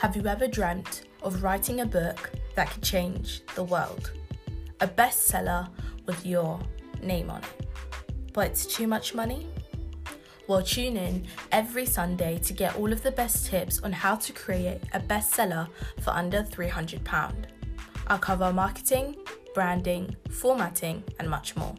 Have you ever dreamt of writing a book that could change the world? A bestseller with your name on it. But it's too much money? Well, tune in every Sunday to get all of the best tips on how to create a bestseller for under £300. I'll cover marketing, branding, formatting, and much more.